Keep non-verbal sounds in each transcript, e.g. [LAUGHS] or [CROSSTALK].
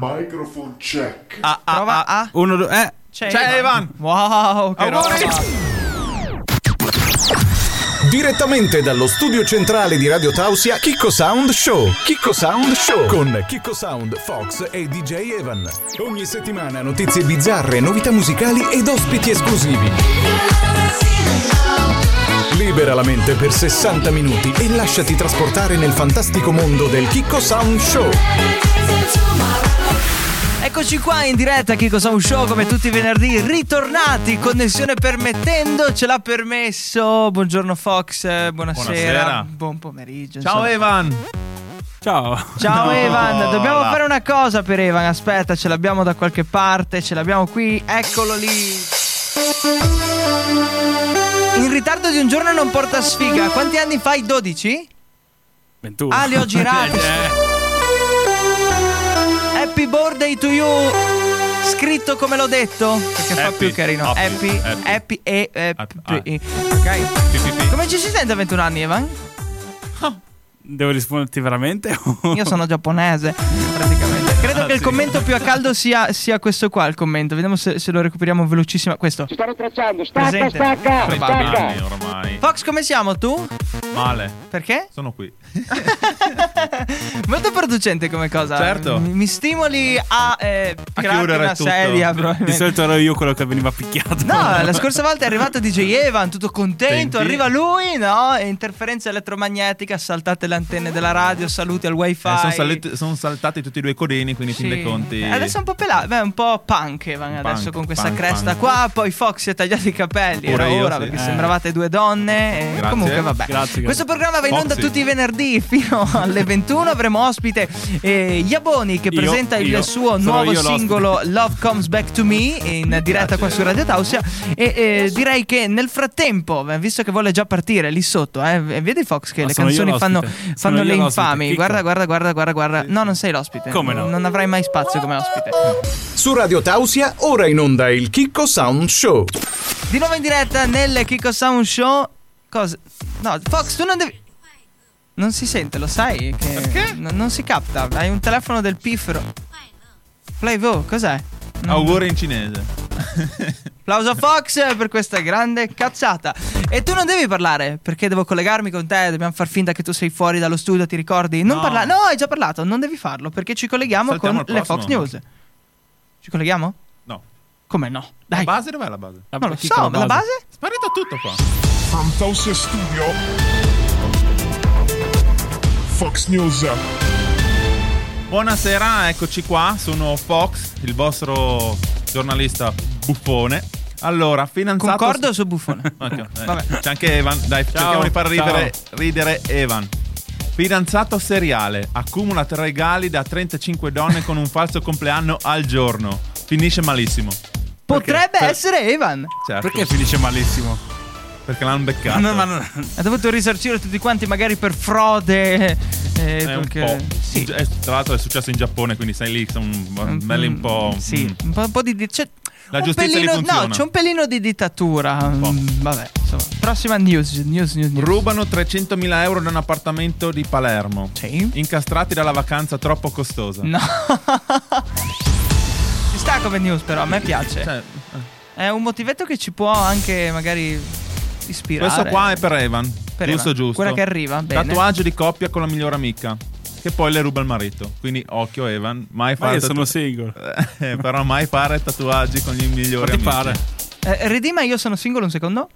Microphone check. Ah, ah, Prova ah. Uno, due, eh. C'è, C'è Evan. Wow, che Auguri. roba. Direttamente dallo studio centrale di Radio Tausia, Kiko Sound Show. Kiko Sound Show. Con Kiko Sound, Fox e DJ Evan. Ogni settimana notizie bizzarre, novità musicali ed ospiti esclusivi. Libera la mente per 60 minuti e lasciati trasportare nel fantastico mondo del Kiko Sound Show. Eccoci qua in diretta, Kiko Sound Show, come tutti i venerdì, ritornati, connessione permettendo, ce l'ha permesso. Buongiorno Fox, eh, buonasera, Buonasera. buon pomeriggio. Ciao insomma. Evan. Ciao. Ciao No, Evan, dobbiamo là. fare una cosa per Evan, aspetta, ce l'abbiamo da qualche parte, ce l'abbiamo qui, eccolo lì. In ritardo di un giorno non porta sfiga, quanti anni fai? 12? 21. Ah, li ho girati. [LAUGHS] Happy birthday to you. Scritto come l'ho detto? Perché fa Happy, più carino. happy, Happy, happy. happy e Happy. Ok. Come ci si sente a 21 anni, Evan? Devo risponderti veramente? [LAUGHS] Io sono giapponese, praticamente. Credo Ah, che il sì. commento più a caldo sia, sia questo qua, il commento. Vediamo se, se lo recuperiamo velocissimo. Questo. Ci stanno tracciando, stacca, Presente. stacca, stacca. Anni ormai. Fox, come siamo tu? Male. Perché? Sono qui. [LAUGHS] Molto producente come cosa. Certo. Mi, mi stimoli a, eh, A chiudere una tutto. sedia, Di probabilmente. solito ero io quello che veniva picchiato. No, la scorsa volta è arrivato DJ Evan, tutto contento, Senti? arriva lui, no? Interferenza elettromagnetica, saltate le antenne della radio, saluti al wifi. Eh, sono, saliti- sono saltati tutti e due i codini, quindi Sì. fin dei conti. Adesso è un po' pelato, beh, è un po' punk Evan adesso Punk, con questa punk, cresta punk. qua, poi Fox si è tagliato i capelli, Pure era io, ora sì. perché Eh. sembravate due donne. e Grazie. Comunque vabbè. Grazie. Questo programma va in onda Foxy. tutti i venerdì fino alle 21, avremo ospite eh, Iaboni che Io, presenta il io. suo Sono nuovo l'ospite. singolo Love Comes Back to Me in diretta qua su Radio Tausia e eh, direi che nel frattempo, eh, visto che vuole già partire lì sotto, eh, vedi Fox che Ma le canzoni fanno, fanno le infami. Guarda, guarda, guarda, guarda, guarda. No, non sei l'ospite. Come no? Non avrai mai spazio come ospite. Su Radio Tausia, ora in onda il Kiko Sound Show. Di nuovo in diretta nel Kiko Sound Show. Cosa? No, Fox, tu non devi. Non si sente, lo sai? Che Perché? n- non si capta. Hai un telefono del piffero. Playvo, cos'è? Non- Auguri in cinese. [LAUGHS] Applauso a Fox per questa grande cazzata. E tu non devi parlare, perché devo collegarmi con te, dobbiamo far finta che tu sei fuori dallo studio, ti ricordi? Non No. parlare. No, hai già parlato, non devi farlo, perché ci colleghiamo Saltiamo con le Fox. News. Ci colleghiamo? No. Come no? La Dai. base dov'è la base? La- Non lo so, ma la base? Sparito tutto qua. From Tausia Studio. Fox News. Buonasera, eccoci qua. Sono Fox, il vostro giornalista buffone. Allora, fidanzato. Concordo su buffone. [LAUGHS] Ok, eh, Vabbè. C'è anche Evan. Dai, cerchiamo di far ridere, ridere Evan. Fidanzato seriale, accumula tre regali da 35 donne con un falso compleanno al giorno. Finisce malissimo. Potrebbe Per- essere Evan. Certo, Perché finisce malissimo? Perché l'hanno beccato. No, ma non- Ha dovuto risarcire tutti quanti, magari per frode. eh, un perché-. Sì. Eh, Tra l'altro è successo in Giappone, quindi sai lì sono Mm, belli un po'. Sì, mm. un po', un po' di. C'è La un giustizia pelino-. No, c'è un pelino di dittatura. Mm, vabbè, insomma. Prossima news. News, news, news. Rubano 300.000 euro da un appartamento di Palermo. Sì. Incastrati dalla vacanza troppo costosa. No. [LAUGHS] Ci sta come news, però a me piace. Cioè, È un motivetto che ci può anche magari ispirare. questo qua è per Evan. Per giusto, Evan. giusto. Quella che arriva, bene. Tatuaggio di coppia con la migliore amica. Che poi le ruba il marito. Quindi occhio, Evan. Mai Ma fare. io sono tatu- single. [LAUGHS] Eh, però mai fare tatuaggi con i migliori amici. pare? Eh, Redima, io sono single un secondo.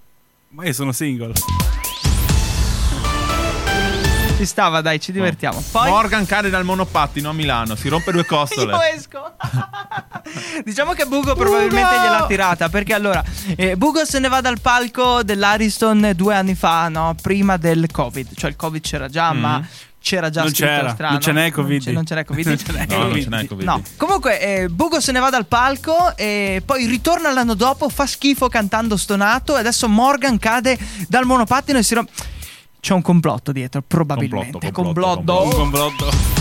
Ma io sono single. Ci stava, dai, ci divertiamo. Poi. Morgan cade dal monopattino a Milano. Si rompe due [LAUGHS] costole. Io esco. [LAUGHS] diciamo che Bugo probabilmente gliel'ha tirata. Perché allora, eh, Bugo se ne va dal palco dell'Ariston due anni fa, no? Prima del Covid. Cioè il Covid c'era già, Mm. ma c'era già Non scritto c'era, strano. non ce n'è Covid. Non, c'è- non ce n'è Covid. Non ce n'è [LAUGHS] No, non Covid. ce n'è Covid. No, comunque eh, Bugo se ne va dal palco e poi ritorna l'anno dopo, fa schifo cantando stonato e adesso Morgan cade dal monopattino e si rompe. C'è un complotto dietro, probabilmente. Complotto, complotto, Un complotto.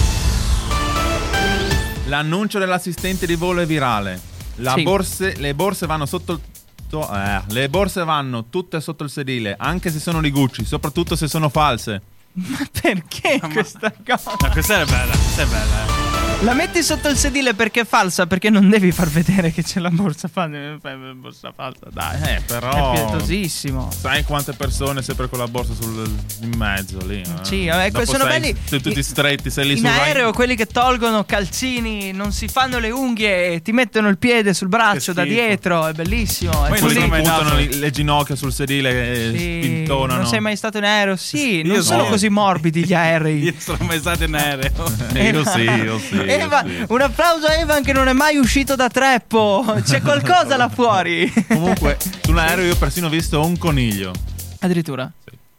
L'annuncio dell'assistente di volo è virale. La Sì. borse- le borse vanno sotto. to- eh, le borse vanno tutte sotto il sedile, anche se sono di Gucci, soprattutto se sono false. [LAUGHS] Ma perché Ma- questa cosa? Ma questa è bella, questa è bella. eh. La metti sotto il sedile perché è falsa, perché non devi far vedere che c'è la borsa falsa. Borsa falsa, dai. Eh, però. È pietosissimo. Sai quante persone sempre con la borsa sul, in mezzo lì? Eh? Sì, vabbè, Dopo sono sei- belli. sei tutti stretti, sei lì in aereo, quelli che tolgono calzini, non si fanno le unghie, e ti mettono il piede sul braccio da dietro, è bellissimo. È Poi Quelli che non nato. le, le ginocchia sul sedile e Sì, spintonano. Non sei mai stato in aereo? Sì, non Io sono no. così morbidi gli aerei. [LAUGHS] Io sono mai stato in aereo. [LAUGHS] Eh, io sì, io sì. Io Evan, sì. un applauso a Evan che non è mai uscito da Treppo. [LAUGHS] C'è qualcosa là fuori. Comunque, sull'aereo io ho persino visto un coniglio. Addirittura.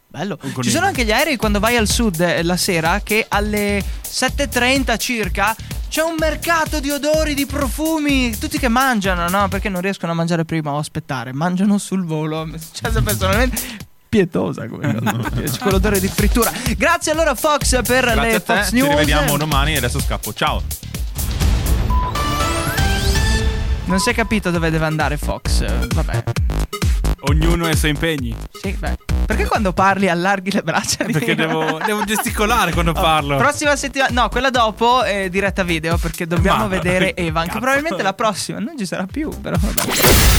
Bello. Un Ci sono anche gli aerei quando vai al sud eh, la sera che alle 7.30 circa c'è un mercato di odori, di profumi, tutti che mangiano, no? Perché non riescono a mangiare prima o aspettare, mangiano sul volo. [LAUGHS] Mi è successo personalmente pietosa come cosa. [LAUGHS] Mi piace quell'odore di frittura. Grazie allora Fox per Grazie le a te, Fox ci News. rivediamo domani e adesso scappo. Ciao. Non si è capito dove deve andare Fox. Vabbè. Ognuno ha i suoi impegni. Sì, beh. Perché quando parli allarghi le braccia? Perché devo, devo [LAUGHS] gesticolare quando parlo. Prossima settimana, no, quella dopo è diretta video perché dobbiamo Ma- vedere Evan. Che cazzo. probabilmente la prossima non ci sarà più, però vabbè.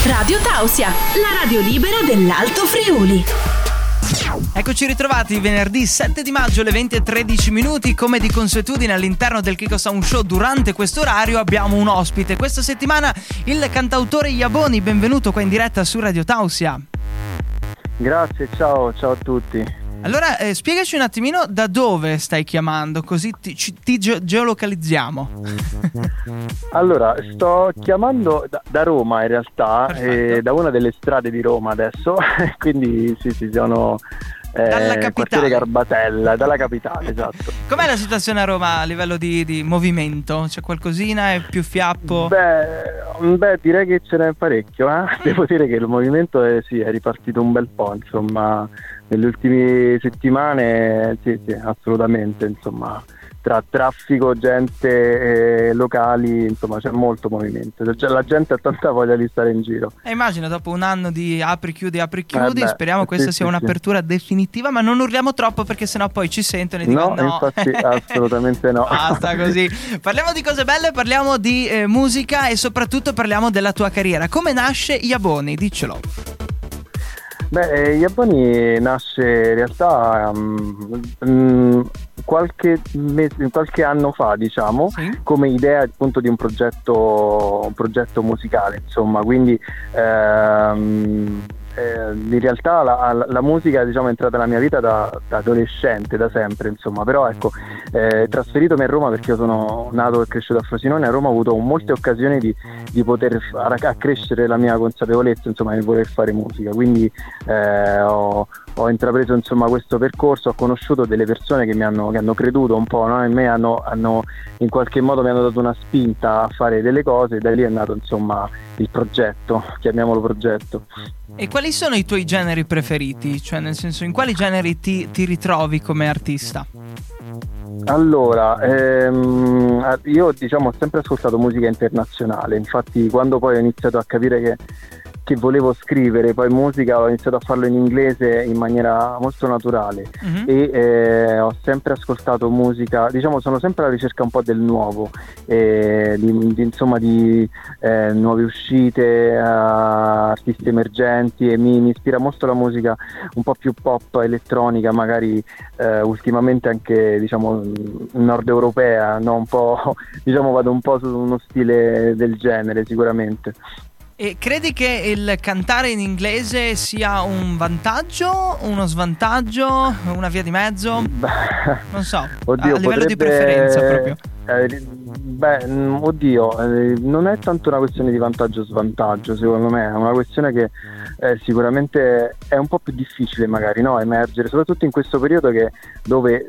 Radio Tausia, la radio libera dell'Alto Friuli. Eccoci ritrovati venerdì 7 di maggio alle 20 e 13 minuti. Come di consuetudine all'interno del Kiko Sound Show durante questo orario abbiamo un ospite. Questa settimana il cantautore Iaboni, benvenuto qua in diretta su Radio Tausia. Grazie, ciao, ciao a tutti. Allora, eh, spiegaci un attimino da dove stai chiamando, così ti, ci- ti ge- geolocalizziamo. Allora, sto chiamando da, da Roma in realtà, eh, da una delle strade di Roma adesso, [LAUGHS] quindi sì, sì, sono Dalla quartiere capitale. Garbatella, dalla capitale, esatto. [LAUGHS] Com'è la situazione a Roma a livello di, di movimento? C'è qualcosina? È più fiappo? Beh, beh, direi che ce n'è parecchio, eh? devo dire che il movimento è, sì, è ripartito un bel po', insomma, nelle ultime settimane, sì, sì, assolutamente, insomma, tra traffico, gente, eh, locali, insomma, c'è molto movimento, Cioè, la gente ha tanta voglia di stare in giro. E immagino dopo un anno di apri, chiudi, apri, chiudi, Eh beh, speriamo sì, questa sì, sia sì. un'apertura definitiva, ma non urliamo troppo perché sennò poi ci sentono e dicono No, no. infatti [LAUGHS] assolutamente no. Basta così. Parliamo di cose belle, parliamo di eh, musica e soprattutto parliamo della tua carriera. Come nasce Iaboni? Diccelo. Beh, eh, Iaboni nasce in realtà mm, qualche, mese- qualche anno fa, diciamo, Sì. come idea appunto di un progetto, un progetto musicale, insomma, quindi ehm, eh, in realtà la, la- musica diciamo, è entrata nella mia vita da, da adolescente, da sempre, insomma, però ecco, eh, trasferitomi a Roma perché io sono nato e cresciuto a Frosinone, a Roma ho avuto molte occasioni di, di poter accrescere la mia consapevolezza insomma, nel voler fare musica, quindi eh, ho, ho intrapreso insomma, questo percorso, ho conosciuto delle persone che mi hanno, che hanno creduto un po' no? in me, hanno, hanno in qualche modo mi hanno dato una spinta a fare delle cose e da lì è nato insomma il progetto, chiamiamolo progetto. E quali sono i tuoi generi preferiti? Cioè, nel senso, in quali generi ti, ti ritrovi come artista? Allora, ehm, io diciamo ho sempre ascoltato musica internazionale, infatti quando poi ho iniziato a capire che, che volevo scrivere poi musica ho iniziato a farlo in inglese in maniera molto naturale Mhm. e eh, ho sempre ascoltato musica, diciamo sono sempre alla ricerca un po' del nuovo, eh, di, di- insomma di eh, nuove uscite, eh, artisti emergenti e mi, mi ispira molto la musica un po' più pop, elettronica, magari eh, ultimamente anche diciamo nord europea, no? un po', [LAUGHS] diciamo vado un po' su uno stile del genere sicuramente. E credi che il cantare in inglese sia un vantaggio, uno svantaggio, una via di mezzo? Non so, [LAUGHS] Oddio, a livello di potrebbe- preferenza proprio. eh, beh, mm, oddio, eh, non è tanto una questione di vantaggio o svantaggio, secondo me, è una questione che eh, sicuramente è un po' più difficile magari no, emergere, soprattutto in questo periodo che, dove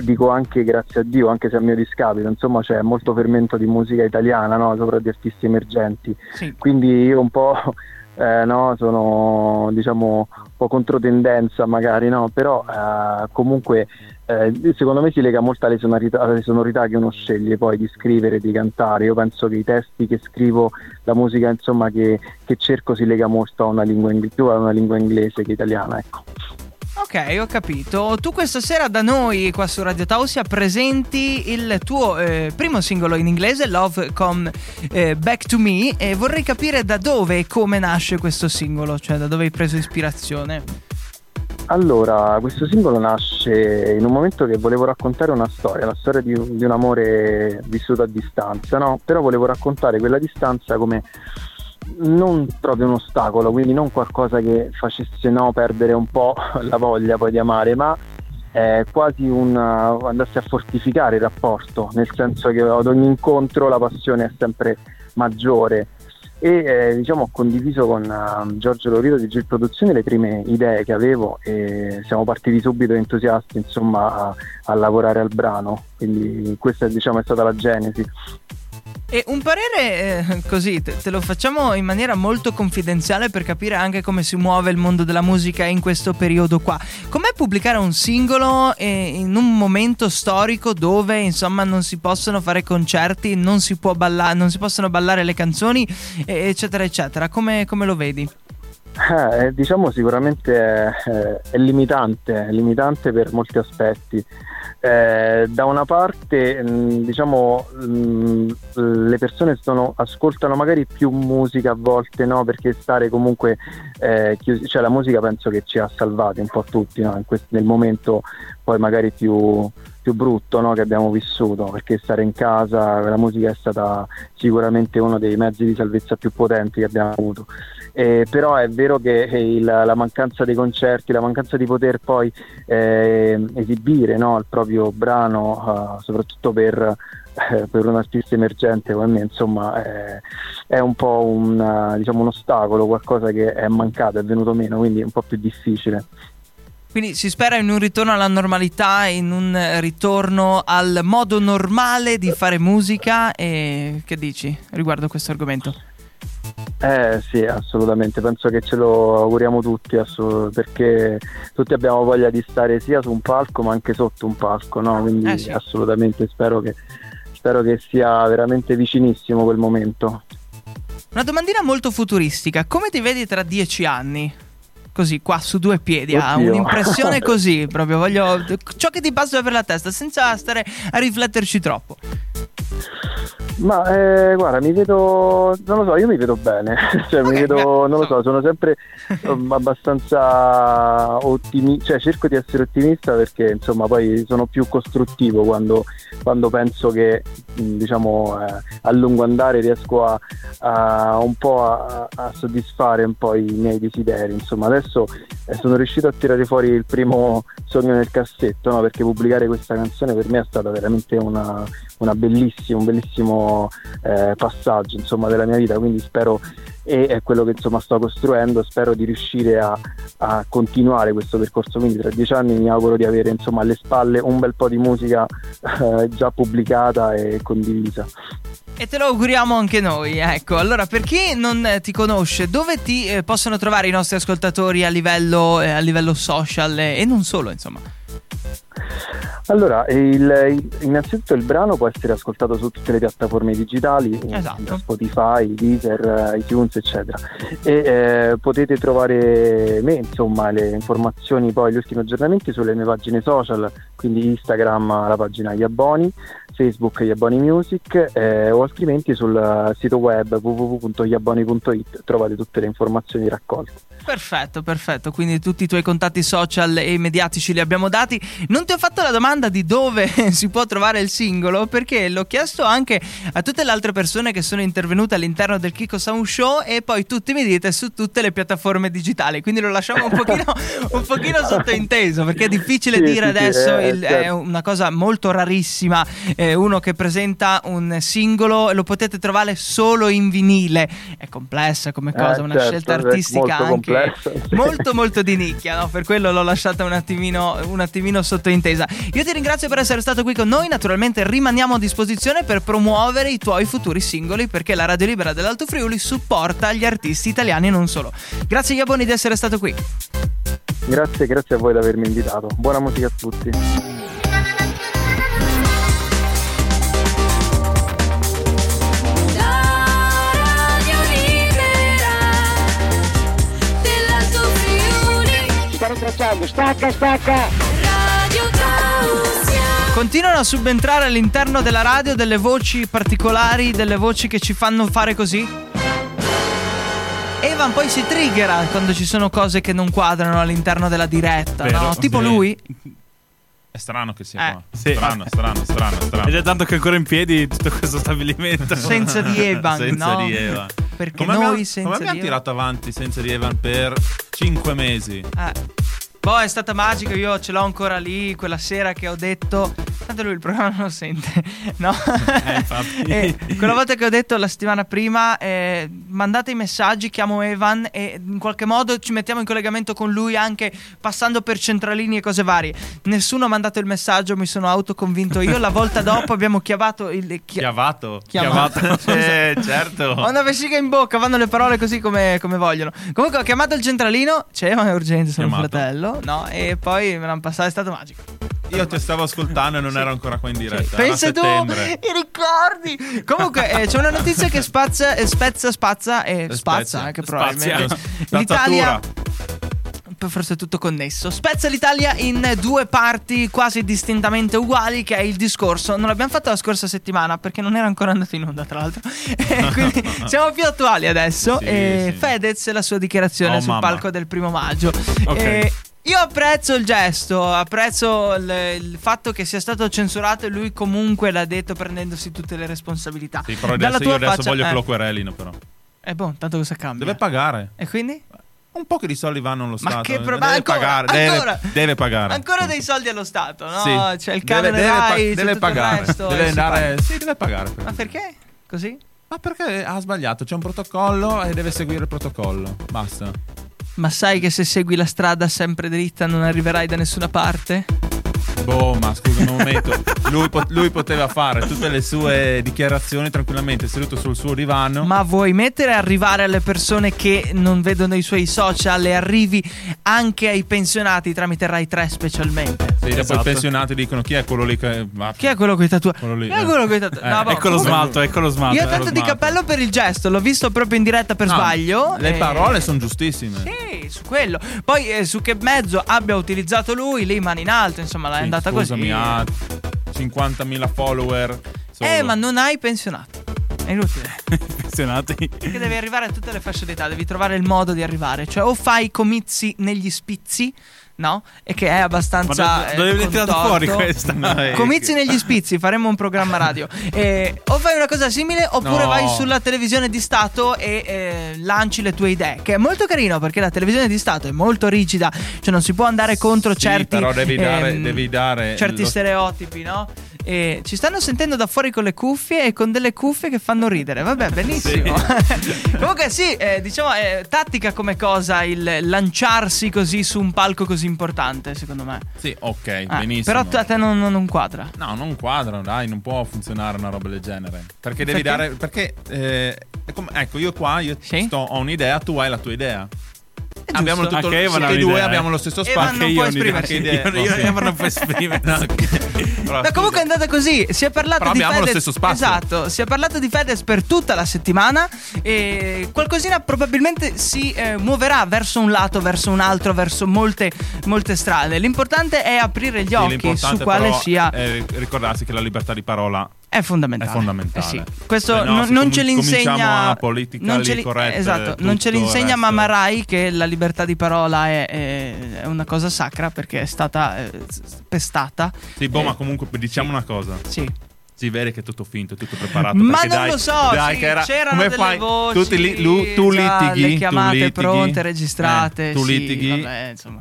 dico anche grazie a Dio, anche se a mio discapito, insomma c'è molto fermento di musica italiana, no, sopra di artisti emergenti. Sì. quindi io un po' [LAUGHS] eh, no, sono diciamo un po' controtendenza magari no però eh, comunque eh, secondo me si lega molto alle sonorità, alle sonorità che uno sceglie poi di scrivere di cantare io penso che i testi che scrivo la musica insomma che, che cerco si lega molto a una lingua ing- più a una lingua inglese che italiana ecco Ok, ho capito. Tu questa sera da noi qua su Radio Tausia presenti il tuo eh, primo singolo in inglese, Love Come eh, Back to Me, e vorrei capire da dove e come nasce questo singolo, cioè da dove hai preso ispirazione. Allora, questo singolo nasce in un momento che volevo raccontare una storia, la storia di, di un amore vissuto a distanza, no? Però volevo raccontare quella distanza come non proprio un ostacolo, quindi non qualcosa che facesse no perdere un po' [LAUGHS] la voglia poi di amare, ma eh, quasi un uh, andasse a fortificare il rapporto, nel senso che ad ogni incontro la passione è sempre maggiore. E eh, diciamo ho condiviso con uh, Giorgio Lorido di Gil Produzioni le prime idee che avevo e siamo partiti subito entusiasti insomma a, a lavorare al brano. Quindi questa diciamo, è stata la genesi e un parere eh, così, te, te, lo facciamo in maniera molto confidenziale per capire anche come si muove il mondo della musica in questo periodo qua. Com'è pubblicare un singolo eh, in un momento storico dove insomma non si possono fare concerti, non si, balla- non si possono ballare le canzoni, eh, eccetera, eccetera? Come, come lo vedi? Eh, diciamo sicuramente è, è, limitante, è limitante per molti aspetti. Eh, da una parte mm, diciamo mm, le persone sono, ascoltano magari più musica a volte no? perché stare comunque eh, chiusi, cioè la musica penso che ci ha salvati un po' tutti no? questo, nel momento poi magari più, più brutto no? che abbiamo vissuto perché stare in casa la musica è stata sicuramente uno dei mezzi di salvezza più potenti che abbiamo avuto eh, però è vero che eh, il, la mancanza dei concerti, la mancanza di poter poi eh, esibire no, il proprio brano, uh, soprattutto per, eh, per, un artista emergente come me, insomma, eh, è un po' un, uh, diciamo, un ostacolo, qualcosa che è mancato, è venuto meno, quindi è un po' più difficile. Quindi si spera in un ritorno alla normalità, in un ritorno al modo normale di fare musica. E che dici riguardo questo argomento? Eh sì, assolutamente, penso che ce lo auguriamo tutti, assolut- perché tutti abbiamo voglia di stare sia su un palco ma anche sotto un palco, no? quindi eh sì. assolutamente spero che, spero che sia veramente vicinissimo quel momento. Una domandina molto futuristica, come ti vedi tra dieci anni? Così, qua su due piedi, ha un'impressione [LAUGHS] così, proprio voglio... ciò che ti passa per la testa, senza stare a rifletterci troppo. Ma eh, guarda, mi vedo, non lo so, io mi vedo bene, [LAUGHS] cioè okay, mi vedo, non lo so, sono sempre um, [LAUGHS] abbastanza ottimista, cioè cerco di essere ottimista perché insomma poi sono più costruttivo quando, quando penso che mm, diciamo eh, a lungo andare riesco a, a un po' a, a, soddisfare un po' i miei desideri, insomma adesso eh, sono riuscito a tirare fuori il primo sogno nel cassetto, no? perché pubblicare questa canzone per me è stata veramente una, una bellissima, un bellissimo eh, passaggio insomma, della mia vita, quindi spero e è quello che insomma sto costruendo, spero di riuscire a, a, continuare questo percorso, quindi tra dieci anni mi auguro di avere insomma alle spalle un bel po' di musica eh, già pubblicata e condivisa. E te lo auguriamo anche noi, ecco. Allora, per chi non ti conosce, dove ti eh, possono trovare i nostri ascoltatori a livello, eh, a livello social eh, e non solo, insomma? Allora, il, innanzitutto il brano può essere ascoltato su tutte le piattaforme digitali, esatto. Spotify, Deezer, iTunes, eccetera. E eh, potete trovare me, insomma, le informazioni, poi gli ultimi aggiornamenti sulle mie pagine social, quindi Instagram, la pagina Gli Abboni, Facebook Gli Abboni Music eh, o altrimenti sul sito web www.gliabboni.it trovate tutte le informazioni raccolte. Perfetto, perfetto. Quindi tutti i tuoi contatti social e mediatici li abbiamo dati. Non ti ho fatto la domanda di dove [LAUGHS] si può trovare il singolo perché l'ho chiesto anche a tutte le altre persone che sono intervenute all'interno del Kiko Sound Show e poi tutti mi dite su tutte le piattaforme digitali. Quindi lo lasciamo un pochino, [LAUGHS] un pochino sottointeso perché è difficile sì, dire sì, adesso. Sì, il, certo. È una cosa molto rarissima. Eh, uno che presenta un singolo lo potete trovare solo in vinile. È complessa come cosa, eh, una certo, scelta artistica anche complesso. [LAUGHS] Molto molto di nicchia, no? Per quello l'ho lasciata un attimino, un attimino sottointesa. Io ti ringrazio per essere stato qui con noi, naturalmente rimaniamo a disposizione per promuovere i tuoi futuri singoli perché la Radio Libera dell'Alto Friuli supporta gli artisti italiani e non solo. Grazie Gaboni di essere stato qui. Grazie, grazie a voi di avermi invitato. Buona musica a tutti. Sound, stacca, stacca! Continuano a subentrare all'interno della radio delle voci particolari, delle voci che ci fanno fare così? Evan poi si triggera quando ci sono cose che non quadrano all'interno della diretta, Vero, no? Tipo sì. lui. È strano che sia Eh. qua. Sì. Strano, strano, strano, strano. Ed è tanto che è ancora in piedi tutto questo stabilimento. Senza di Evan, [LAUGHS] senza no? di Evan. Perché Come noi abbiamo, senza come abbiamo di Evan- tirato avanti senza di Evan per 5 mesi? Eh. Boh, è stata magica, io ce l'ho ancora lì, quella sera che ho detto... Tanto lui il programma non lo sente, [LAUGHS] no? Eh, infatti. [LAUGHS] E quella volta che ho detto la settimana prima, eh, mandate i messaggi, chiamo Evan e in qualche modo ci mettiamo in collegamento con lui anche passando per centralini e cose varie. Nessuno ha mandato il messaggio, mi sono autoconvinto io. La volta dopo abbiamo chiavato il... chi- Chiavato. Chiamato. [LAUGHS] Eh, certo. Ho una vescica in bocca, vanno le parole così come, come vogliono. Comunque ho chiamato il centralino, c'è Evan è urgente, sono un Chiamato. fratello, no? E poi me l'hanno passato, è stato magico. Io ti stavo ascoltando e non ero ancora qua in diretta. Pensa tu, i ricordi. Comunque, eh, c'è una notizia che spazza, spezza, spazza e Spezza. spazza anche probabilmente. Spazzatura. L'Italia. Forse è tutto connesso. Spezza l'Italia in due parti quasi distintamente uguali, che è il discorso. Non l'abbiamo fatto la scorsa settimana perché non era ancora andato in onda, tra l'altro. [LAUGHS] Quindi [LAUGHS] siamo più attuali adesso. Sì, e sì. Fedez e la sua dichiarazione Oh, sul mamma. palco del primo maggio. Ok. E io apprezzo il gesto, apprezzo il, il fatto che sia stato censurato e lui comunque l'ha detto prendendosi tutte le responsabilità. Sì, però adesso io adesso faccia- voglio che eh. lo querelino però. Eh boh, tanto cosa cambia? Deve pagare. e quindi? Un po' che di soldi vanno allo Ma Stato. che pro- deve ma ancora, pagare. ancora? Deve, deve pagare. Ancora dei soldi allo Stato, no? Sì. C'è il Deve- canone deve, Rai, deve il pagare. resto, deve si andare. Sì, deve pagare. Ma perché? Così? Ma perché ha sbagliato? C'è un protocollo e deve seguire il protocollo. Basta. Ma sai che se segui la strada sempre dritta non arriverai da nessuna parte? Boh, ma scusa un momento. Lui, po- lui poteva fare tutte le sue dichiarazioni tranquillamente seduto sul suo divano. Ma vuoi mettere e arrivare alle persone che non vedono i suoi social e arrivi anche ai pensionati tramite Rai 3 specialmente? Sì, dopo Esatto. i pensionati dicono chi è quello lì che. va- Chi è quello con i tatuaggi? Quello lì, Chi è eh. quello con i tatuaggi? Eh, No, Ecco lo smalto, ecco lo smalto. Io ho eh, tanto di smalto. cappello per il gesto, l'ho visto proprio in diretta per No, sbaglio. Le e- parole sono giustissime. Sì, su quello. Poi eh, su che mezzo abbia utilizzato lui, lì mani in alto, insomma, Sì, andata scusami, così. ha 50.000 follower. solo. Eh, ma non hai pensionato. È inutile. [LAUGHS] Pensionati. Perché devi arrivare a tutte le fasce d'età, devi trovare il modo di arrivare. Cioè, o fai comizi negli spizi, no? E che è Ma abbastanza. do- eh, dove tirato contorto. fuori questa? No, eh, Comizi negli spizi, faremo un programma radio. Eh, o fai una cosa simile, oppure No. vai sulla televisione di Stato e eh, lanci le tue idee. Che è molto carino perché la televisione di Stato è molto rigida, cioè non si può andare contro Sì, certi. però devi dare- ehm, devi dare certi lo- stereotipi, no? E ci stanno sentendo da fuori con le cuffie e con delle cuffie che fanno ridere. Vabbè, benissimo. [LAUGHS] Comunque, sì, eh, diciamo, è tattica come cosa il lanciarsi così su un palco così importante, secondo me. Sì, ok, Eh, benissimo. però a te non, non- quadra. No, non quadra, dai, non può funzionare una roba del genere. Perché devi Perché? dare. Perché. eh, ecco, io qua io Sì? sto, ho un'idea, tu hai la tua idea. Abbiamo tutto Anche Evan tutti e due abbiamo lo stesso Evan spazio. non Io può esprimersi. Anche idee. Io, io Evan non può esprimersi. [LAUGHS] No, ok. Però, No, comunque è andata così. Si è parlato Però di abbiamo lo Fedez. stesso spazio. Esatto, si è parlato di Fedez per tutta la settimana. E qualcosina probabilmente si eh, muoverà verso un lato, verso un altro, verso molte, molte strade. L'importante è aprire gli occhi su quale però sia. è ricordarsi che la libertà di parola È fondamentale. È fondamentale. Eh sì. Questo no, non, se non com- ce l'insegna. cominciamo a politically correct, esatto, non ce l'insegna. Mamma Rai che la libertà di parola è, è- una cosa sacra perché è stata eh, pestata. Sì, boh, Eh, ma comunque diciamo una cosa. Sì. Sì, vero che è tutto finto, è tutto preparato. Ma non dai- lo so, dai, sì, era- c'erano come delle fai? voci, Tu, li- lu- tu litighi, le chiamate tu litighi, pronte, registrate. eh, tu sì, litighi vabbè, insomma.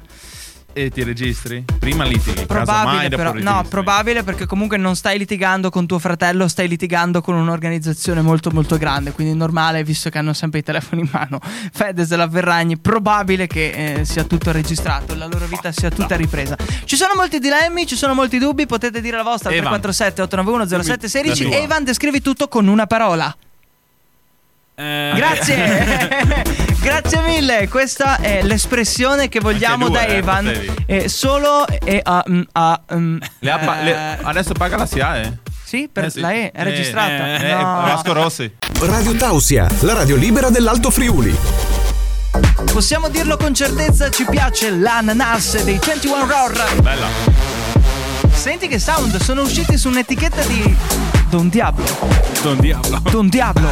E ti registri? Prima litighi, Probabile, però, no, probabile perché comunque non stai litigando con tuo fratello, stai litigando con un'organizzazione molto molto grande, quindi è normale visto che hanno sempre i telefoni in mano. [LAUGHS] Fedez e la Verragni, probabile che eh, sia tutto registrato, la loro vita sia tutta ripresa. Ci sono molti dilemmi, ci sono molti dubbi, potete dire la vostra al Evan. 347 891 0716 La tua. Evan descrivi tutto con una parola. Eh, Grazie, [LAUGHS] grazie mille. Questa è l'espressione che vogliamo due, da eh, Evan. Eh, solo e a. mm, a, mm, Le ha pa- eh, le- adesso paga la SIAE. Sì, per Eh sì. la E è Eh, registrata. Eh, No. Vasco Rossi. Radio Tausia, la radio libera dell'Alto Friuli. Possiamo dirlo con certezza, ci piace l'ananas dei 21 Roar. Bella. Senti che sound, sono usciti su un'etichetta di Don Diablo. Don Diablo. Don Diablo.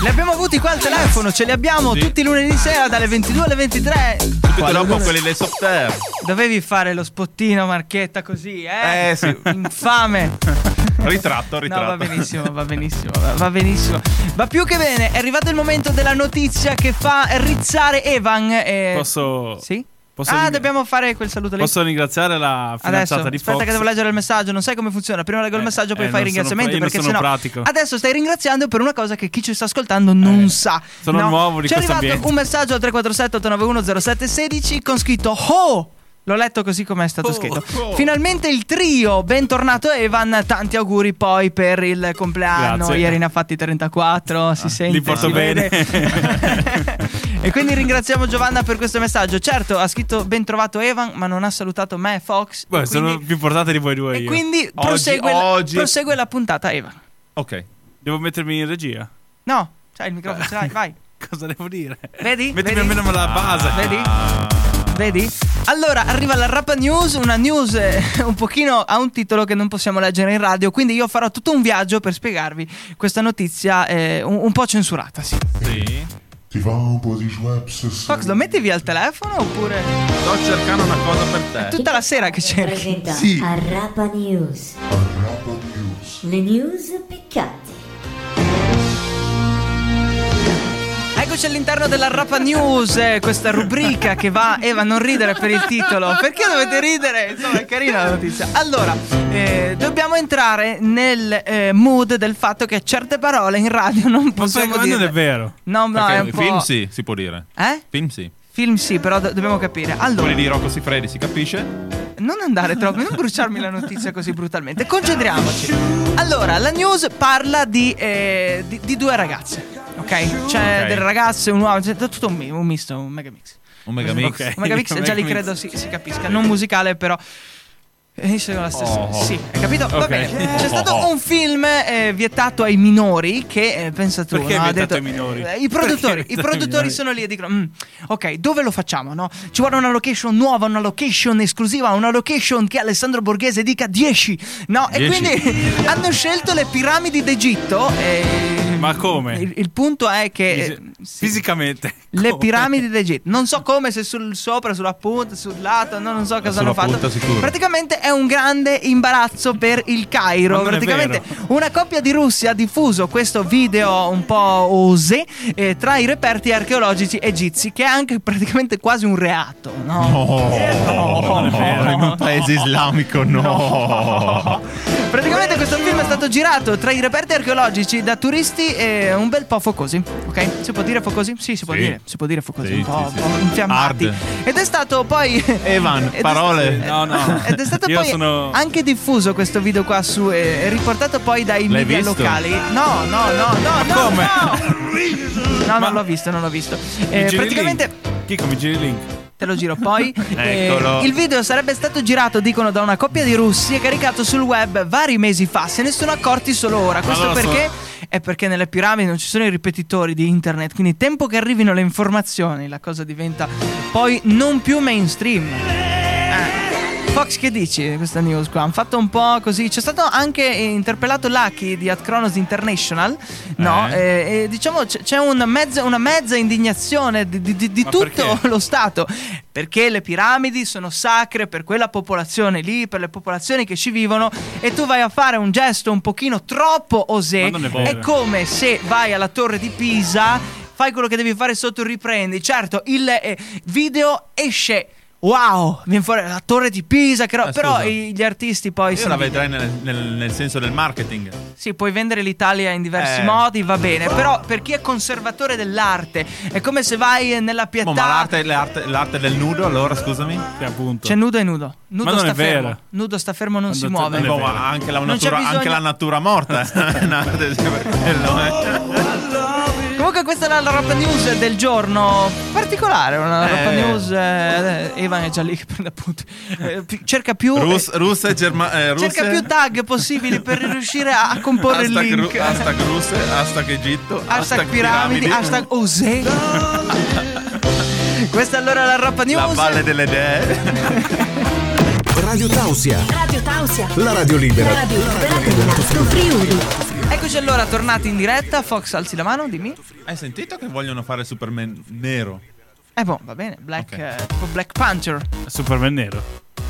Li abbiamo avuti qua al telefono, ce li abbiamo Sì. tutti i lunedì sera dalle 22 alle 23. Subito dopo quelli dei soft air. Dovevi fare lo spottino marchetta così, eh? Eh, sì. Infame. Ritratto, ritratto. No, va benissimo, va benissimo, va, va benissimo. Va più che bene, è arrivato il momento della notizia che fa rizzare Evan. E... Posso. Sì? Posso ah, ring- dobbiamo fare quel saluto lì. Posso ringraziare la Adesso, fidanzata di aspetta Fox. che devo leggere il messaggio, non sai come funziona. Prima leggo il Eh, messaggio, poi eh, fai i ringraziamenti. perché sennò pratico. adesso stai ringraziando per una cosa che chi ci sta ascoltando non Eh, sa. sono no? nuovo di Ci è questo arrivato ambiente. un messaggio al 347 891 0716 con scritto Ho! L'ho letto così come è stato Oh, scritto. oh. Finalmente il trio, bentornato Evan, tanti auguri poi per il compleanno. Grazie. Ieri ne ha fatti 34, si sente. li porto bene. [LAUGHS] [LAUGHS] e quindi ringraziamo Giovanna per questo messaggio. Certo, ha scritto ben trovato Evan, ma non ha salutato me Fox. Beh, e sono quindi- più portate di voi due e io. quindi prosegue, oggi- prosegue la puntata, Eva. Ok. Devo mettermi in regia. No, c'hai il microfono, ce l'hai, vai. [LAUGHS] Cosa devo dire? Vedi? Mettimi Vedi? almeno la base. Vedi? Vedi? Allora, arriva la Rapa News, una news eh, [LAUGHS] un pochino ha un titolo che non possiamo leggere in radio, quindi io farò tutto un viaggio per spiegarvi questa notizia eh, un, un po' censurata, sì. Sì. Ti va un po' di Schweppes? Fox, lo metti via il telefono oppure Sto cercando una cosa per te. tutta la sera che cerchi? presenta Sì. Arrapa News, Rapa News. le news piccanti. Eccoci all'interno della Rapa News, eh, questa rubrica che va. Eva, non ridere per il titolo. Perché dovete ridere? Insomma, è carina la notizia. Allora, eh, dobbiamo entrare nel eh, mood del fatto che certe parole in radio non Ma possiamo sai, ma non dire. è vero. No, no, Perché è un po'. film sì, si può dire. Eh? Film sì. Film sì, però do- dobbiamo capire. Allora, Quelli di Rocco Siffredi, si capisce? non andare troppo, non bruciarmi la notizia così brutalmente. Concentriamoci. Allora, la news parla di, eh, di, di due ragazze. Ok? C'è Ok. delle ragazze, un uomo, c'è tutto un, mi- un misto, un mega mix. Un megamix. Ok. Un Megamix [LAUGHS] già Megamix. credo si, si capisca, non musicale però. Eh, sono la stessa. Oh. Sì, hai capito? Va Ok. bene. C'è stato un film eh, vietato ai minori che, eh, pensa tu, Perché no? Ha vietato detto- ai minori? Eh, I produttori, i produttori sono lì e dicono: "Mm, Ok, dove lo facciamo? No? Ci vuole una location nuova, una location esclusiva, una location che Alessandro Borghese dica 10. No, e 10. quindi [LAUGHS] hanno scelto le piramidi d'Egitto. E Ma come? Il, il punto è che. Eh, sì. Fisicamente. [LAUGHS] Le Come? piramidi d'Egitto. Non so come, se sul sopra, sulla punta, sul lato, no, non so cosa Sulla hanno fatto. punta sicuro. Praticamente è un grande imbarazzo per il Cairo. Praticamente una coppia di russi ha diffuso questo video un po' osé eh, tra i reperti archeologici egizi, che è anche praticamente quasi un reato, no? No, in un paese islamico no. Praticamente questo film è stato girato tra i reperti archeologici da turisti e un bel po' focosi. Ok? Si può dire focosi? Sì, si può Sì. dire. Si può dire focosi, Sì, un po', sì, po' sì. infiammati. Hard. Ed è stato poi. [LAUGHS] Evan, parole. No, no. Ed è stato poi sono- anche diffuso questo video qua su e riportato poi dai L'hai media visto? locali. No, no, no, no, no. come? No, [LAUGHS] no non l'ho visto, non l'ho visto. Eh, praticamente link? Chicco, mi giri il link. Te lo giro poi. [LAUGHS] Eh, il video sarebbe stato girato, dicono, da una coppia di russi e caricato sul web vari mesi fa. Se ne sono accorti solo ora. Questo allora perché? È perché nelle piramidi non ci sono i ripetitori di internet. Quindi, tempo che arrivino le informazioni, la cosa diventa poi non più mainstream. Fox, che dici di questa news qua? Hanno fatto un po' così. C'è stato anche interpellato Lucky di At Chronos International. No, Eh. Eh, e diciamo c'è un mezzo- una mezza indignazione di, di- di- tutto perché? lo Stato. Perché le piramidi sono sacre per quella popolazione lì, per le popolazioni che ci vivono. E tu vai a fare un gesto un pochino troppo osé. Ma non è vero. È come se vai alla torre di Pisa, fai quello che devi fare sotto, riprendi. Certo, il eh, video esce. Wow, viene fuori la torre di Pisa, che ro- Ah, però i- gli artisti poi Io la vedrei nel, nel- nel senso del marketing. sì, puoi vendere l'Italia in diversi Eh. modi, va bene. Però per chi è conservatore dell'arte, è come se vai nella pietà. Oh, ma l'arte, l'arte- l'arte del nudo, allora scusami. Sì, appunto. C'è nudo e nudo. Nudo Ma non sta è fermo. Nudo sta fermo, non Quando si muove. non è Boh, vero. ma anche la, Non c'è natura, bisogno- anche la natura morta. [LAUGHS] [LAUGHS] No, [LAUGHS] quello, eh. Comunque questa è la Rap News del giorno particolare, una Eh. Rap News eh, Evan è già lì che prende appunti. Eh, cerca più Rus- eh, russe, germa- eh, russe. cerca più tag possibili per riuscire a, a comporre il hashtag, link. ru- hashtag russe, hashtag Egitto, Hashtag piramidi, hashtag Osè. [LAUGHS] Questa allora è la Rappa News. La valle delle dee. [LAUGHS] Radio Tausia, Radio Tausia. la radio libera. La radio libera dell'Alto Friuli. Eccoci allora tornati in diretta. Fox, alzi la mano, dimmi. Hai sentito che vogliono fare Superman nero? Eh, boh, va bene. Black, Ok. eh, tipo Black Panther. Superman nero.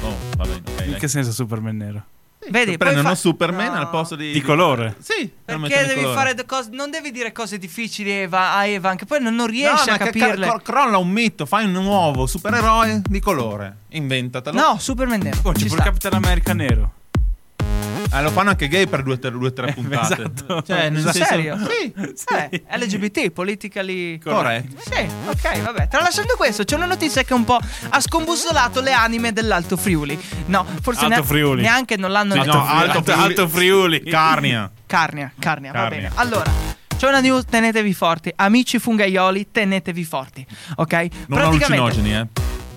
Oh, va bene. ok, In dai. che senso Superman nero? Vedi, Prendono fa- Superman No. al posto di... Di colore. Sì, Perché devi colore. fare cose. Non devi dire cose difficili Eva, a Evan, che poi non, non No, riesce ma a capirle. ca- cro- crolla un mito, fai un nuovo supereroe di colore. Inventatelo. no, Superman nero. Oh, c'è ci pure. Capitan America nero. Eh, lo fanno anche gay per due o tre puntate. esatto. Cioè, nel Sul senso- serio? Sì, Eh, LGBT, politically corretto. Sì, ok, vabbè. Tralasciando questo, c'è una notizia che un po' ha scombussolato le anime dell'Alto Friuli. No, forse Alto Friuli. neanche non l'hanno Sì, detto. no, Alto Friuli. Alto Friuli. Carnia. Carnia, carnia, va Carnia. bene. Allora, c'è una news, tenetevi forti. Amici fungaioli, tenetevi forti. Ok? Non allucinogeni, eh.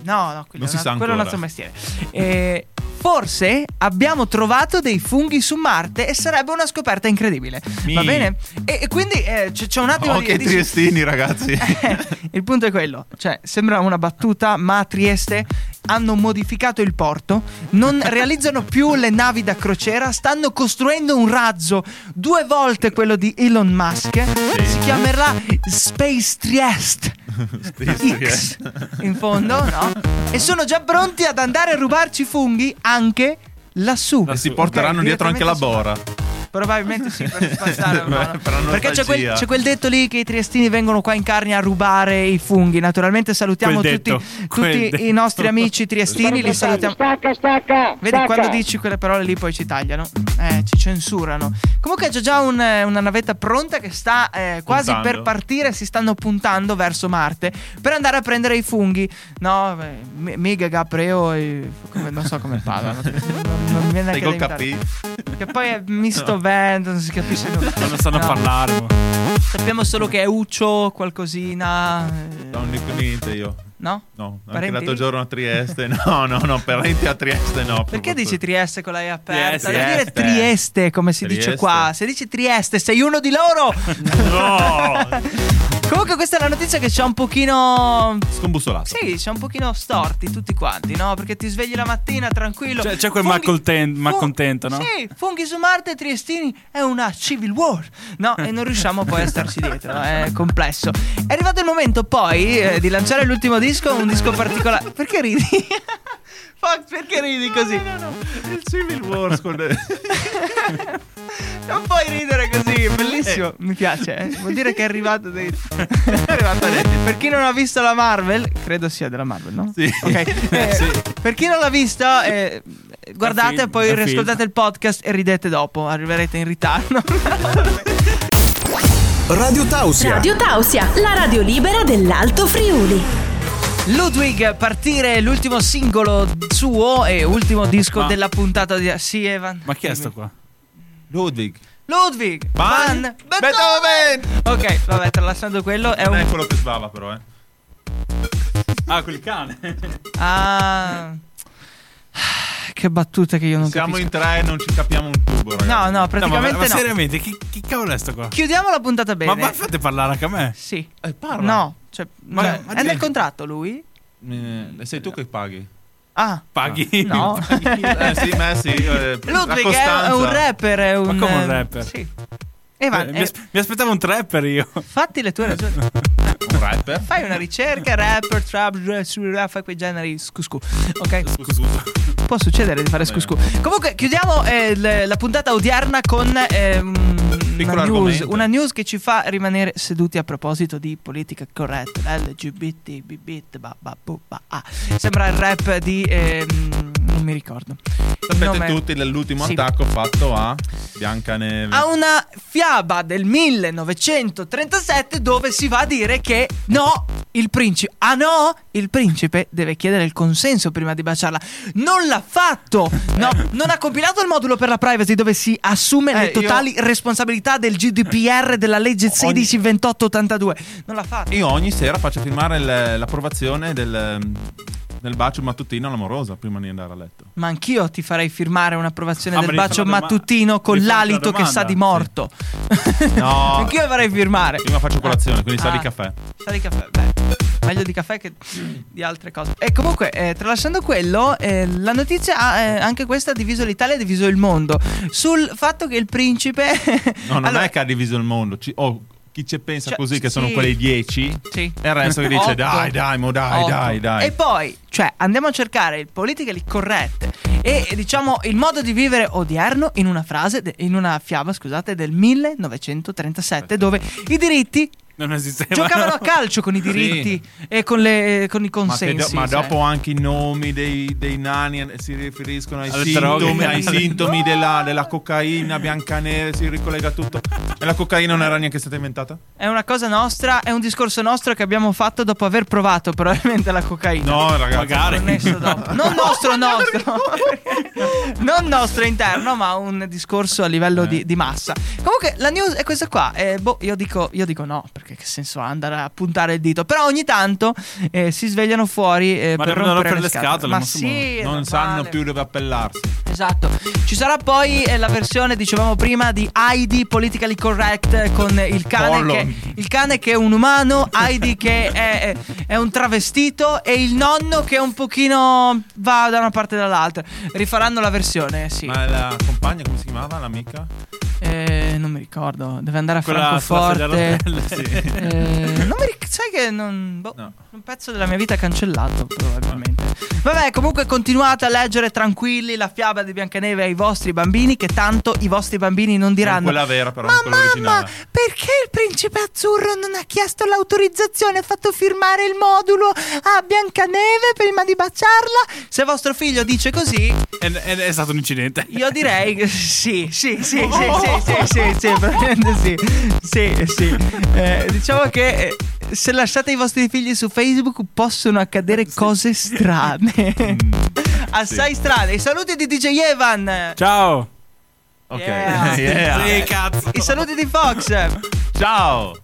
No, no, quello, Non si sa quello è un ancora. altro mestiere. Eh, forse abbiamo trovato dei funghi su Marte e sarebbe una scoperta incredibile. Mi. Va bene? E, e quindi eh, c'è, c'è un attimo Oh, di... che di- triestini, ragazzi. Eh, [LAUGHS] il punto è quello, cioè sembra una battuta, ma a Trieste hanno modificato il porto, non [LAUGHS] realizzano più le navi da crociera, stanno costruendo un razzo due volte quello di Elon Musk, si chiamerà Space Trieste. [LAUGHS] X in fondo, no? E sono già pronti ad andare a rubarci funghi anche lassù. E si porteranno Ok, dietro anche la bora. Probabilmente sì, per spazzare? [LAUGHS] Per Perché c'è quel, c'è quel detto lì che i triestini vengono qua in carne a rubare i funghi. Naturalmente salutiamo Quel tutti, tutti i nostri amici triestini. Li salutiamo. Stacca, stacca. Vedi stacca. quando dici quelle parole lì poi ci tagliano. Eh, ci censurano. Comunque c'è già un, eh, una navetta pronta che sta eh, quasi Puntando. per partire. Si stanno puntando verso Marte per andare a prendere i funghi. No, eh, miga Gapreo e come- non so come parlano. [LAUGHS] Non, non mi viene inventare. Che poi è misto vento, non si capisce nulla. Non sanno No. parlare. mo. Sappiamo solo che è Uccio qualcosina. Non dico niente io. No? No, anche Parenti l'altro giorno a Trieste. No, no, no, [LAUGHS] parenti a Trieste no. Perché dici Trieste con la E aperta? Trieste. Devi dire Trieste. Come si dice Trieste. qua. Se dici Trieste sei uno di loro. [LAUGHS] No! [LAUGHS] Comunque questa è la notizia che c'è un pochino... Scombussolato. Sì, c'è un pochino storti tutti quanti, no? Perché ti svegli la mattina tranquillo. C'è- c'è quel Funghi- malconten- fu- malcontento, no? Sì, funghi su Marte e Triestini è una civil war. No, e non riusciamo poi a starci dietro, è complesso. È arrivato il momento poi eh, di lanciare l'ultimo disco, un disco particolare. Perché ridi? [LAUGHS] Fox, perché ridi così? No, no, no. Il Civil Wars con Non puoi ridere così, bellissimo. Mi piace, eh. vuol dire che è arrivato dei... [LAUGHS] è arrivato. [LAUGHS] Per chi non ha visto la Marvel, credo sia della Marvel, no? Sì. Ok. Eh, Per chi non l'ha visto, eh, guardate, film, poi riascoltate il podcast e ridete dopo. Arriverete in ritardo. Radio Tausia. Radio Tausia, la radio libera dell'Alto Friuli. Ludwig, partire l'ultimo singolo suo e ultimo disco Ma- della puntata di. Sì, Evan. Ma chi è sto qua? Ludwig. Ludwig Van Van Beethoven. Ok, vabbè, tralasciando quello, è Non è un. quello che sbava però, eh. Ah, quel cane. Ah. [LAUGHS] Che battute che io non Siamo capisco. in tre e non ci capiamo un tubo, ragazzi. No, no, No, ma, praticamente ma no. seriamente, chi, chi cavolo è sto qua? Chiudiamo la puntata bene. Ma, ma fate parlare anche a me. Sì. Eh, parla. No, cioè, Ma- cioè, ma è nel contratto lui? Eh, sei tu che paghi. Ah, Paghi? no. [LAUGHS] [LAUGHS] Eh sì, ma sì. eh, Ludwig è, un rapper, è un... come un eh, rapper? Sì. Evan, Eh, mi, eh, as- mi aspettavo un trapper io. fatti le tue ragioni. [LAUGHS] Un rapper. Fai una ricerca, rapper, trap, rap, fai quei generi scuscu. Ok? Scusa. Può succedere di fare scuscu. Comunque, chiudiamo eh, la puntata odierna con eh, una, news, una news che ci fa rimanere seduti a proposito di politica corretta. LGBT, bibit, ba, ba, bu, ba, ah. Sembra il rap di. ehm, non mi ricordo. Sapete nome- tutti dell'ultimo Sì. attacco fatto a Biancaneve. a una fiaba del 1937 dove si va a dire che no, il principe, ah no, il principe deve chiedere il consenso prima di baciarla. Non l'ha fatto, no, non ha compilato il modulo per la privacy dove si assume le Eh, io- totali responsabilità del GDPR della legge 16 2882. Non l'ha fatto. Io ogni sera faccio firmare il- l'approvazione del, del bacio mattutino all'amorosa prima di andare a letto. Ma anch'io ti farei firmare un'approvazione Ah, del ma bacio mattutino con fare una l'alito che sa di morto. No. [LAUGHS] anch'io farei firmare. Prima faccio colazione, quindi sa di Ah. caffè. Sa di caffè. Meglio di caffè che di altre cose. E comunque, eh, tralasciando quello, eh, la notizia ha eh, anche questa ha diviso l'Italia ha diviso il mondo. Sul fatto che il principe. [LAUGHS] No, non Allora, è che ha diviso il mondo. Ci- oh, chi ci pensa Cioè, così, che sono sì. quelli 10, Sì. e il resto che dice Otto. dai, dai, mo dai, Otto. dai, dai. E poi, cioè, andiamo a cercare politically correct e diciamo il modo di vivere odierno in una frase, in una fiaba, scusate, del 1937, dove i diritti Non esisteva. giocavano a [LAUGHS] calcio con i diritti e con, le- con i Ma, consensi. do- ma cioè. dopo anche i nomi dei, dei nani eh, si riferiscono ai Alle sintomi, ai sintomi della, della cocaina, Biancaneve, si ricollega tutto. E la cocaina non era neanche stata inventata? È una cosa nostra, è un discorso nostro che abbiamo fatto dopo aver provato probabilmente la cocaina. No, ragazzi. Magari. Non [LAUGHS] nostro, [LAUGHS] nostro. non nostro interno, ma un discorso a livello di, di massa. Comunque, la news è questa qua. Eh, boh, io dico, io dico no, perché che senso ha andare a puntare il dito. Però ogni tanto eh, si svegliano fuori eh, Ma per rompere rompere le le scatole. scatole, Ma ma sì, Non sanno più dove appellarsi. Esatto. Ci sarà poi eh, la versione, dicevamo prima, di Heidi Politically Correct eh, con il cane, che, il cane che è un umano, Heidi che è, è un travestito e il nonno che un pochino va da una parte e dall'altra. Rifaranno la versione, sì. Ma la compagna come si chiamava? L'amica? Eh, non mi ricordo, deve andare a Quella Francoforte. rotelle. Eh, non mi ric- sai che non. boh, No. Un pezzo della mia vita è cancellato, probabilmente. Vabbè, comunque continuate a leggere tranquilli la fiaba di Biancaneve ai vostri bambini, che tanto i vostri bambini non Non diranno. quella vera, però, Ma mamma, perché il principe azzurro non ha chiesto l'autorizzazione? Ha fatto firmare il modulo a Biancaneve prima di baciarla? Se vostro figlio dice così, Ed- ed è stato un incidente. io direi che sì, sì, sì, sì, sì, sì, sì, sì, probabilmente sì. Sì, sì. Eh, diciamo che eh, se lasciate i vostri figli su Facebook possono accadere cose strane. [LAUGHS] Assai strane. I saluti di DJ Evan. Ciao. Ok. Yeah. [LAUGHS] Yeah. Sì, cazzo. I saluti di Fox. Ciao.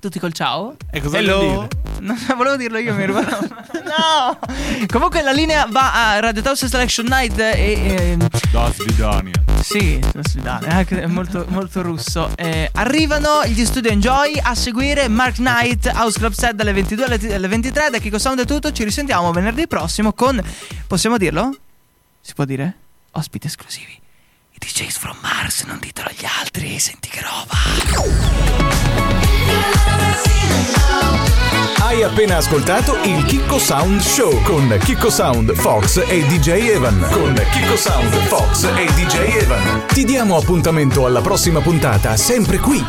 Tutti col ciao. E cosa Hello. dire? [LAUGHS] Volevo dirlo io, mi rubavo. [LAUGHS] No! Comunque la linea va a Radio House Selection Night e... ehm, Da Svidania. Sì, lo svidane, anche è molto, molto russo. Eh, arrivano gli Studio Enjoy a seguire Mark Knight House Club Set dalle 22 alle, alle 23. Da Kiko Sound è tutto. Ci risentiamo venerdì prossimo con. Possiamo dirlo? Si può dire? Ospiti esclusivi. I DJs from Mars, non ditelo agli altri. Senti che roba. Hai appena ascoltato il Chicco Sound Show con Chicco Sound, Fox e DJ Evan. Con Chicco Sound, Fox e DJ Evan. Ti diamo appuntamento alla prossima puntata, sempre qui